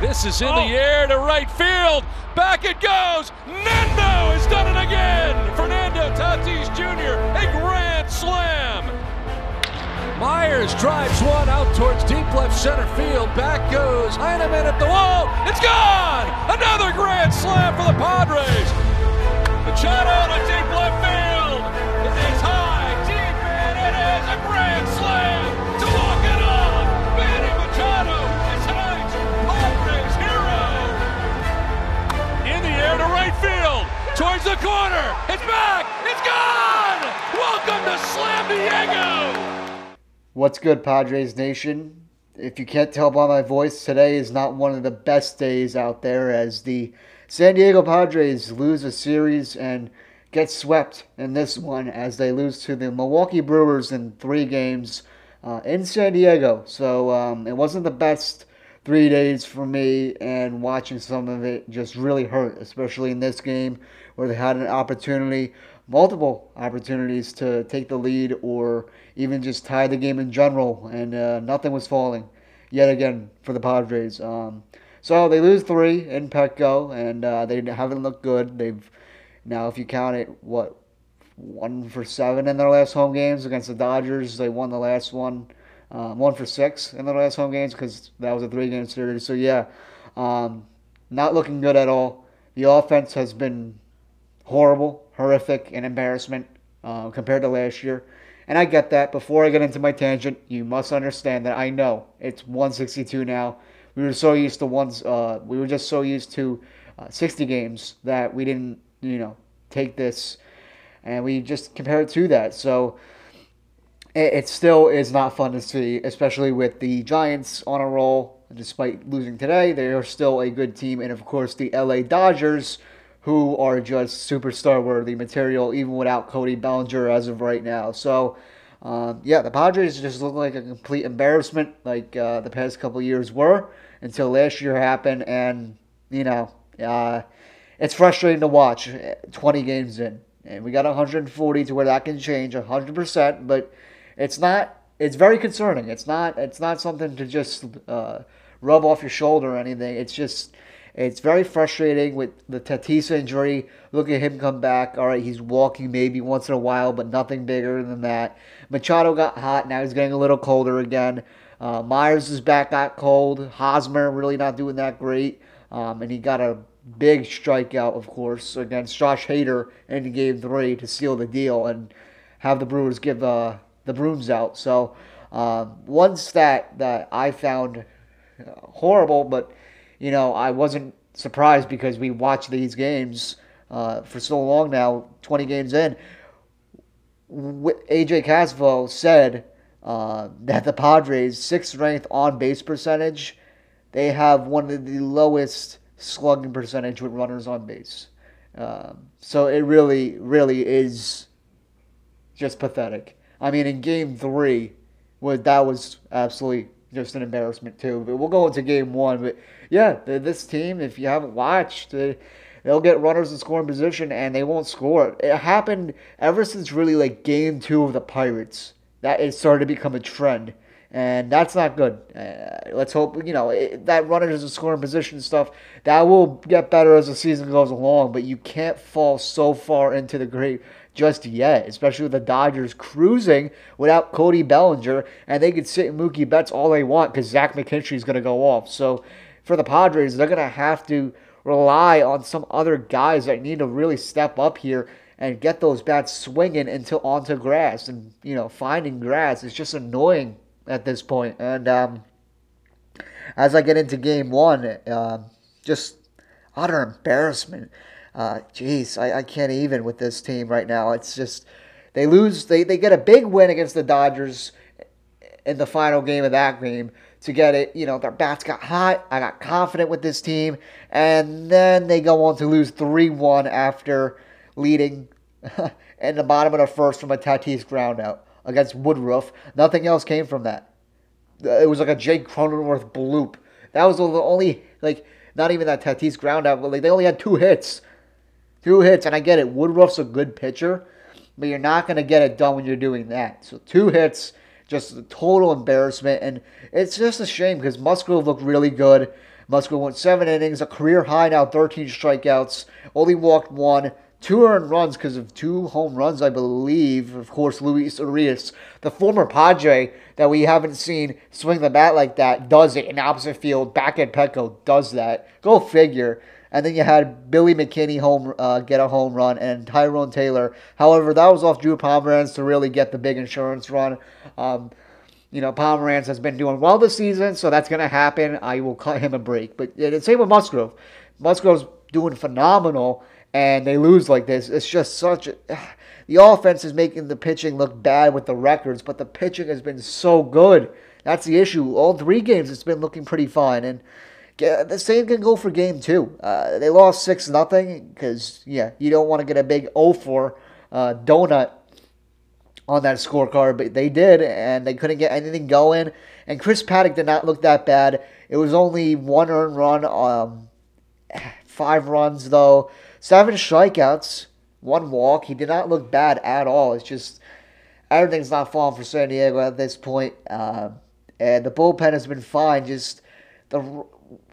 This is in oh. the air to right field. Back it goes. Nando has done it again. Fernando Tatis Jr. A grand slam. Myers drives one out towards deep left center field. Back goes Heineman at the wall. It's gone. Another grand slam for the Padres. Machado to deep left field. It is high, deep, and it is a grand slam towards the corner. It's back. It's gone. Welcome to Slam Diego. What's good, Padres Nation? If you can't tell by my voice, today is not one of the best days out there as the San Diego Padres lose a series and get swept in this one as they lose to the Milwaukee Brewers in three games uh, in San Diego. So um, it wasn't the best three days for me, and watching some of it just really hurt, especially in this game where they had an opportunity, multiple opportunities to take the lead or even just tie the game in general, and uh, nothing was falling yet again for the Padres. Um, so they lose three in Petco, and uh, they haven't looked good. They've now, if you count it, what one for seven in their last home games against the Dodgers. They won the last one, um, one for six in the last home games because that was a three-game series. So yeah, um, not looking good at all. The offense has been horrible, horrific, and embarrassment uh, compared to last year. And I get that. Before I get into my tangent, you must understand that I know it's 162 now we were so used to ones. Uh, we were just so used to uh, 60 games that we didn't, you know, take this, and we just compare it to that. So it, it still is not fun to see, especially with the Giants on a roll. Despite losing today, they are still a good team, and of course the LA Dodgers, who are just superstar worthy material, even without Cody Bellinger as of right now. So. Um, yeah, the Padres just look like a complete embarrassment, like uh, the past couple years were, until last year happened, and you know, uh, it's frustrating to watch. Uh, 20 games in, and we got 140 to where that can change 100 percent, but it's not. It's very concerning. It's not. It's not something to just uh, rub off your shoulder or anything. It's just it's very frustrating with the Tatis injury. Look at him come back. All right, he's walking maybe once in a while, but nothing bigger than that. Machado got hot. Now he's getting a little colder again. Uh, Myers is back, got cold. Hosmer really not doing that great. Um, and he got a big strikeout, of course, against Josh Hader in game three to seal the deal and have the Brewers give uh, the brooms out. So, um, one stat that I found horrible, but you know, I wasn't surprised because we watched these games uh, for so long now, 20 games in. AJ Cassavell said uh, that the Padres' sixth ranked on base percentage, they have one of the lowest slugging percentage with runners on base. Um, so it really, really is just pathetic. I mean, in game three, was that was absolutely just an embarrassment too. But we'll go into game one. But yeah, this team, if you haven't watched, they'll get runners in scoring position and they won't score. It happened ever since really like game two of the Pirates. That it started to become a trend. And that's not good. Uh, let's hope you know it, that runners in scoring position stuff that will get better as the season goes along. But you can't fall so far into the grave just yet, especially with the Dodgers cruising without Cody Bellinger, and they could sit in Mookie Betts all they want because Zach McKinstry is going to go off. So for the Padres, they're going to have to rely on some other guys that need to really step up here and get those bats swinging until onto grass. And you know, finding grass is just annoying at this point. And um, as I get into Game One, uh, just utter embarrassment. Uh, geez, I, I can't even with this team right now. It's just they lose. They they get a big win against the Dodgers in the final game of that game to get it. You know, their bats got hot. I got confident with this team. And then they go on to lose 3 1 after leading in the bottom of the first from a Tatis ground out against Woodruff. Nothing else came from that. Uh, it was like a Jake Cronenworth bloop. That was the only, like, not even that Tatis ground out, but like, they only had two hits. Two hits, and I get it. Woodruff's a good pitcher, but you're not going to get it done when you're doing that. So two hits just total embarrassment. And it's just a shame because Musgrove looked really good. Musgrove went seven innings, a career high now, 13 strikeouts, only walked one, two earned runs because of two home runs, I believe. Of course, Luis Urias, the former Padre that we haven't seen swing the bat like that, does it in opposite field. Back at Petco does that. Go figure. And then you had Billy McKinney home uh, get a home run and Tyrone Taylor. However, that was off Drew Pomeranz to really get the big insurance run. Um, you know, Pomeranz has been doing well this season, so that's going to happen. I will cut him a break. But the same with Musgrove. Musgrove's doing phenomenal, and they lose like this. It's just such a. The offense is making the pitching look bad with the records, but the pitching has been so good. That's the issue. All three games, it's been looking pretty fine. And the same can go for game two. Uh, they lost 6 nothing because, yeah, you don't want to get a big 0 4 uh, donut on that scorecard, but they did, and they couldn't get anything going. And Chris Paddack did not look that bad. It was only one earned run, um, five runs, though, seven strikeouts one walk. He did not look bad at all. It's just everything's not falling for San Diego at this point. Uh, and the bullpen has been fine. Just the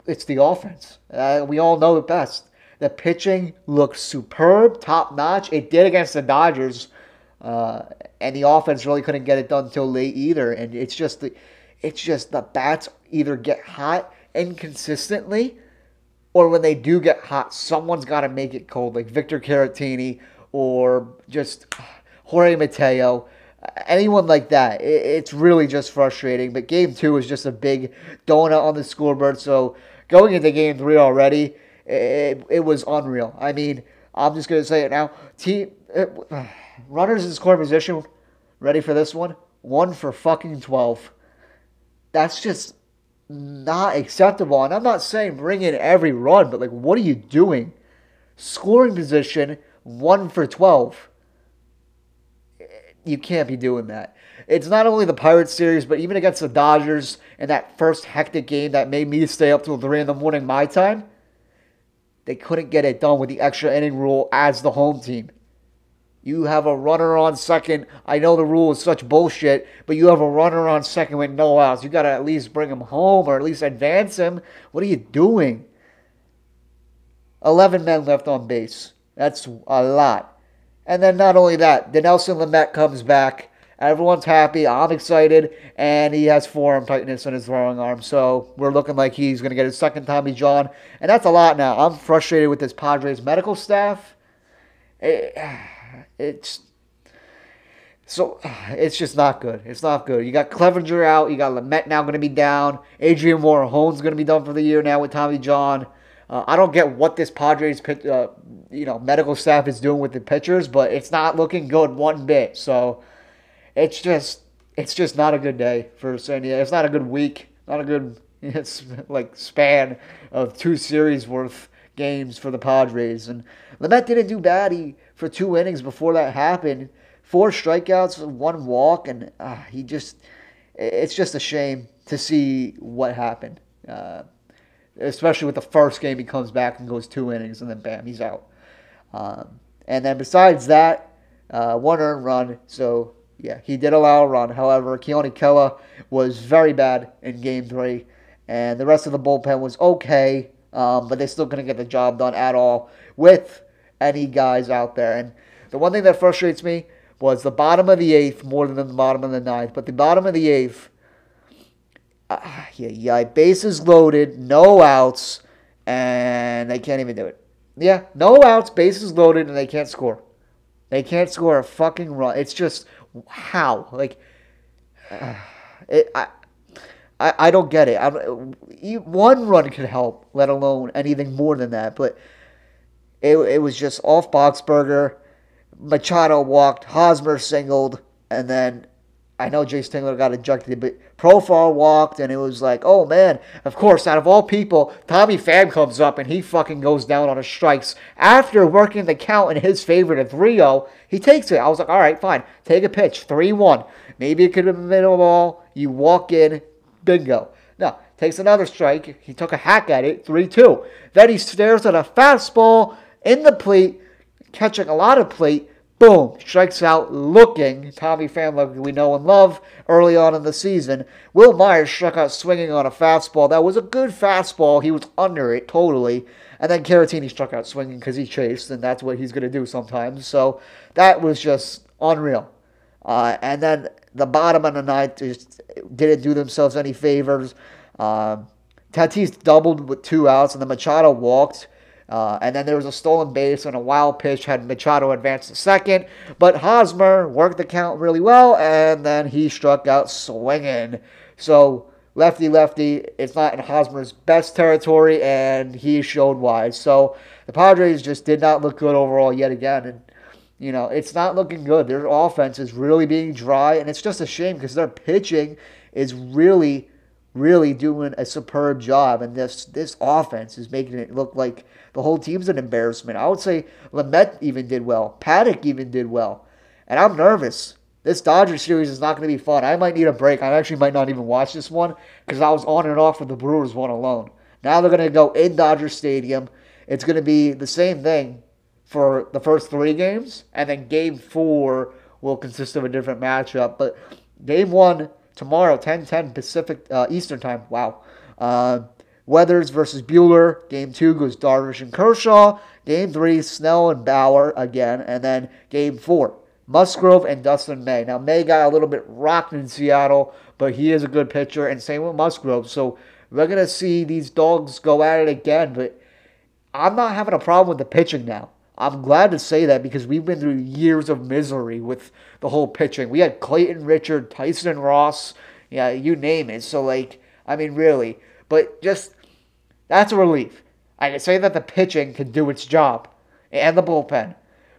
it's the offense. Uh, we all know it best. The pitching looked superb, top notch. It did against the Dodgers, uh, and the offense really couldn't get it done until late either. And it's just the, it's just the bats either get hot inconsistently or when they do get hot, someone's got to make it cold, like Victor Caratini or just Jorge Mateo, anyone like that. It's really just frustrating. But game two is just a big donut on the scoreboard. So going into game three already, it, it was unreal. I mean, I'm just going to say it now. Team it, runners in scoring position, ready for this one? One for fucking 12. That's just not acceptable. And I'm not saying bring in every run, but like, what are you doing? Scoring position, one for 12. You can't be doing that. It's not only the Pirates series, but even against the Dodgers in that first hectic game that made me stay up till 3 in the morning my time, they couldn't get it done with the extra inning rule as the home team. You have a runner on second. I know the rule is such bullshit, but you have a runner on second with no outs. You got to at least bring him home or at least advance him. What are you doing? 11 men left on base. That's a lot. And then not only that, Dinelson Lamet comes back. Everyone's happy. I'm excited. And he has forearm tightness in his throwing arm. So we're looking like he's going to get his second Tommy John. And that's a lot now. I'm frustrated with this Padres medical staff. It, eh, it's so it's just not good. It's not good. You got Clevinger out. You got Lamet now going to be down. Adrian Morejon's going to be done for the year now with Tommy John. Uh, I don't get what this Padres uh, you know medical staff is doing with the pitchers, but it's not looking good one bit. So it's just it's just not a good day for San Diego. It's not a good week. Not a good it's like span of two series worth games for the Padres. And Lamet didn't do bad. He for two innings before that happened. Four strikeouts, one walk, and uh, he just, it's just a shame to see what happened. Uh, especially with the first game, he comes back and goes two innings, and then bam, he's out. Um, and then besides that, uh, one earned run. So yeah, he did allow a run. However, Keone Kela was very bad in game three, and the rest of the bullpen was okay, um, but they still couldn't get the job done at all with any guys out there. And the one thing that frustrates me was the bottom of the eighth more than the bottom of the ninth. But the bottom of the eighth, uh, yeah, yeah, bases loaded, no outs, and they can't even do it. Yeah, no outs, bases loaded, and they can't score. They can't score a fucking run. It's just how like uh, it. I, I, I don't get it. I, one run could help, let alone anything more than that. But it, it was just off Boxberger. Machado walked, Hosmer singled, and then I know Jayce Tingler got ejected, but Profar walked, and it was like, oh man, of course, out of all people, Tommy Pham comes up and he fucking goes down on his strikes. After working the count in his favor to 3 0, he takes it. I was like, all right, fine, take a pitch, 3 1. Maybe it could have been a middle ball. You walk in, bingo. No, takes another strike. He took a hack at it, 3 2. Then he stares at a fastball in the plate, catching a lot of plate, Boom, strikes out looking Tommy Pham we know and love early on in the season. Wil Myers struck out swinging on a fastball. That was a good fastball. He was under it totally. And then Caratini struck out swinging because he chased, and that's what he's going to do sometimes. So that was just unreal. Uh, and then the bottom of the ninth just didn't do themselves any favors. Uh, Tatis doubled with two outs, and then Machado walked. Uh, and then there was a stolen base and a wild pitch had Machado advance to second. But Hosmer worked the count really well, and then he struck out swinging. So lefty lefty, it's not in Hosmer's best territory, and he showed why. So the Padres just did not look good overall yet again. And, you know, it's not looking good. Their offense is really being dry, and it's just a shame because their pitching is really really doing a superb job, and this this offense is making it look like the whole team's an embarrassment. I would say Lamet even did well, Paddack even did well, and I'm nervous. This Dodgers series is not going to be fun. I might need a break. I actually might not even watch this one because I was on and off with the Brewers one alone. Now they're going to go in Dodger Stadium. It's going to be the same thing for the first three games, and then game four will consist of a different matchup. But game one tomorrow, 10-10 Pacific uh, Eastern time. Wow. Uh, Weathers versus Buehler. Game two goes Darvish and Kershaw. Game three, Snell and Bauer again. And then game four, Musgrove and Dustin May. Now, May got a little bit rocked in Seattle, but he is a good pitcher, and same with Musgrove. So we're going to see these dogs go at it again, but I'm not having a problem with the pitching now. I'm glad to say that because we've been through years of misery with the whole pitching. We had Clayton Richard, Tyson and Ross, yeah, you name it. So, like, I mean, really. But just, that's a relief. I can say that the pitching can do its job and the bullpen.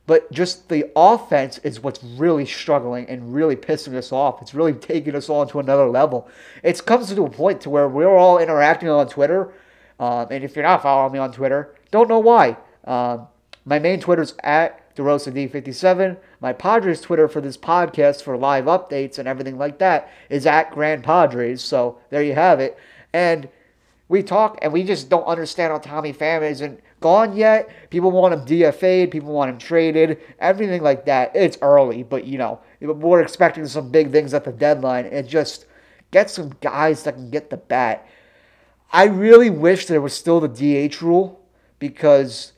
But just the offense is what's really struggling and really pissing us off. It's really taking us all to another level. It comes to a point to where we're all interacting on Twitter. Um, and if you're not following me on Twitter, don't know why. Um, my main Twitter is at DeRosaD57. My Padres Twitter for this podcast for live updates and everything like that is at Grand Padres. So there you have it. And we talk and we just don't understand how Tommy Pham isn't gone yet. People want him DFA'd, people want him traded, everything like that. It's early, but you know, we're expecting some big things at the deadline and just get some guys that can get the bat. I really wish there was still the DH rule because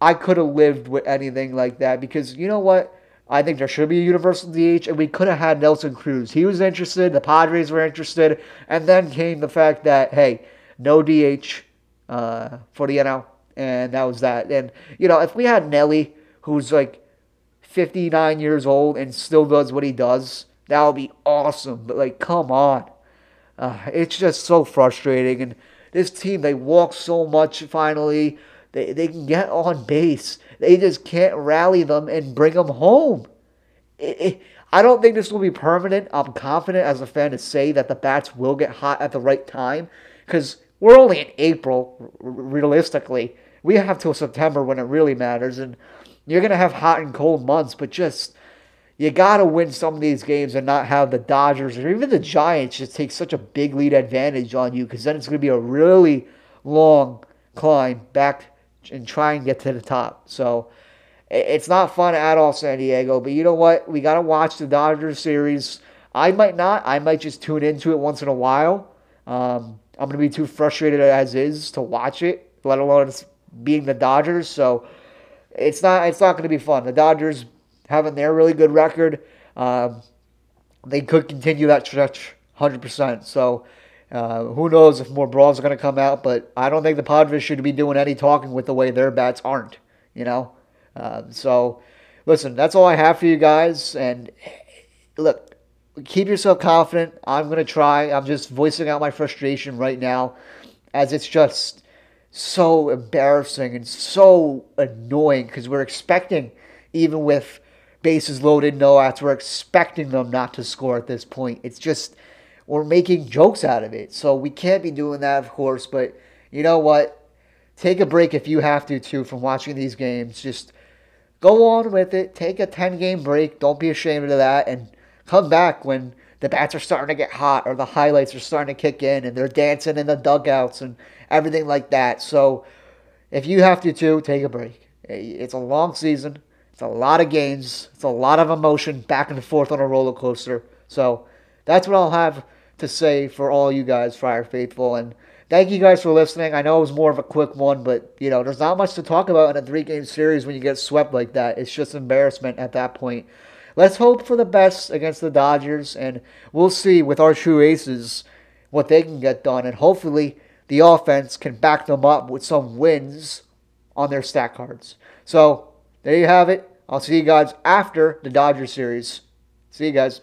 I could have lived with anything like that because you know what? I think there should be a universal DH, and we could have had Nelson Cruz. He was interested, the Padres were interested, and then came the fact that, hey, no DH uh, for the NL, and that was that. And, you know, if we had Nelly, who's like 59 years old and still does what he does, that would be awesome. But, like, come on. Uh, it's just so frustrating. And this team, they walk so much finally. They, they can get on base. They just can't rally them and bring them home. It, it, I don't think this will be permanent. I'm confident as a fan to say that the bats will get hot at the right time because we're only in April, realistically. We have till September when it really matters. And you're going to have hot and cold months, but just you got to win some of these games and not have the Dodgers or even the Giants just take such a big lead advantage on you because then it's going to be a really long climb back and try and get to the top. So it's not fun at all, San Diego. But you know what? We got to watch the Dodgers series. I might not. I might just tune into it once in a while. Um, I'm going to be too frustrated as is to watch it, let alone being the Dodgers. So it's not it's not going to be fun. The Dodgers having their really good record, um, they could continue that stretch 100%. So uh, who knows if more brawls are going to come out, but I don't think the Padres should be doing any talking with the way their bats aren't, you know? Uh, so, listen, that's all I have for you guys. And look, keep yourself confident. I'm going to try. I'm just voicing out my frustration right now as it's just so embarrassing and so annoying because we're expecting, even with bases loaded, no outs, we're expecting them not to score at this point. It's just we're making jokes out of it. So we can't be doing that, of course. But you know what? Take a break if you have to, too, from watching these games. Just go on with it. Take a 10 game break. Don't be ashamed of that. And come back when the bats are starting to get hot or the highlights are starting to kick in and they're dancing in the dugouts and everything like that. So if you have to, too, take a break. It's a long season. It's a lot of games. It's a lot of emotion back and forth on a roller coaster. So that's what I'll have to say for all you guys, Friar Faithful. And thank you guys for listening. I know it was more of a quick one, but you know, there's not much to talk about in a three game series when you get swept like that. It's just embarrassment at that point. Let's hope for the best against the Dodgers, and we'll see with our true aces what they can get done. And hopefully, the offense can back them up with some wins on their stat cards. So, there you have it. I'll see you guys after the Dodger series. See you guys.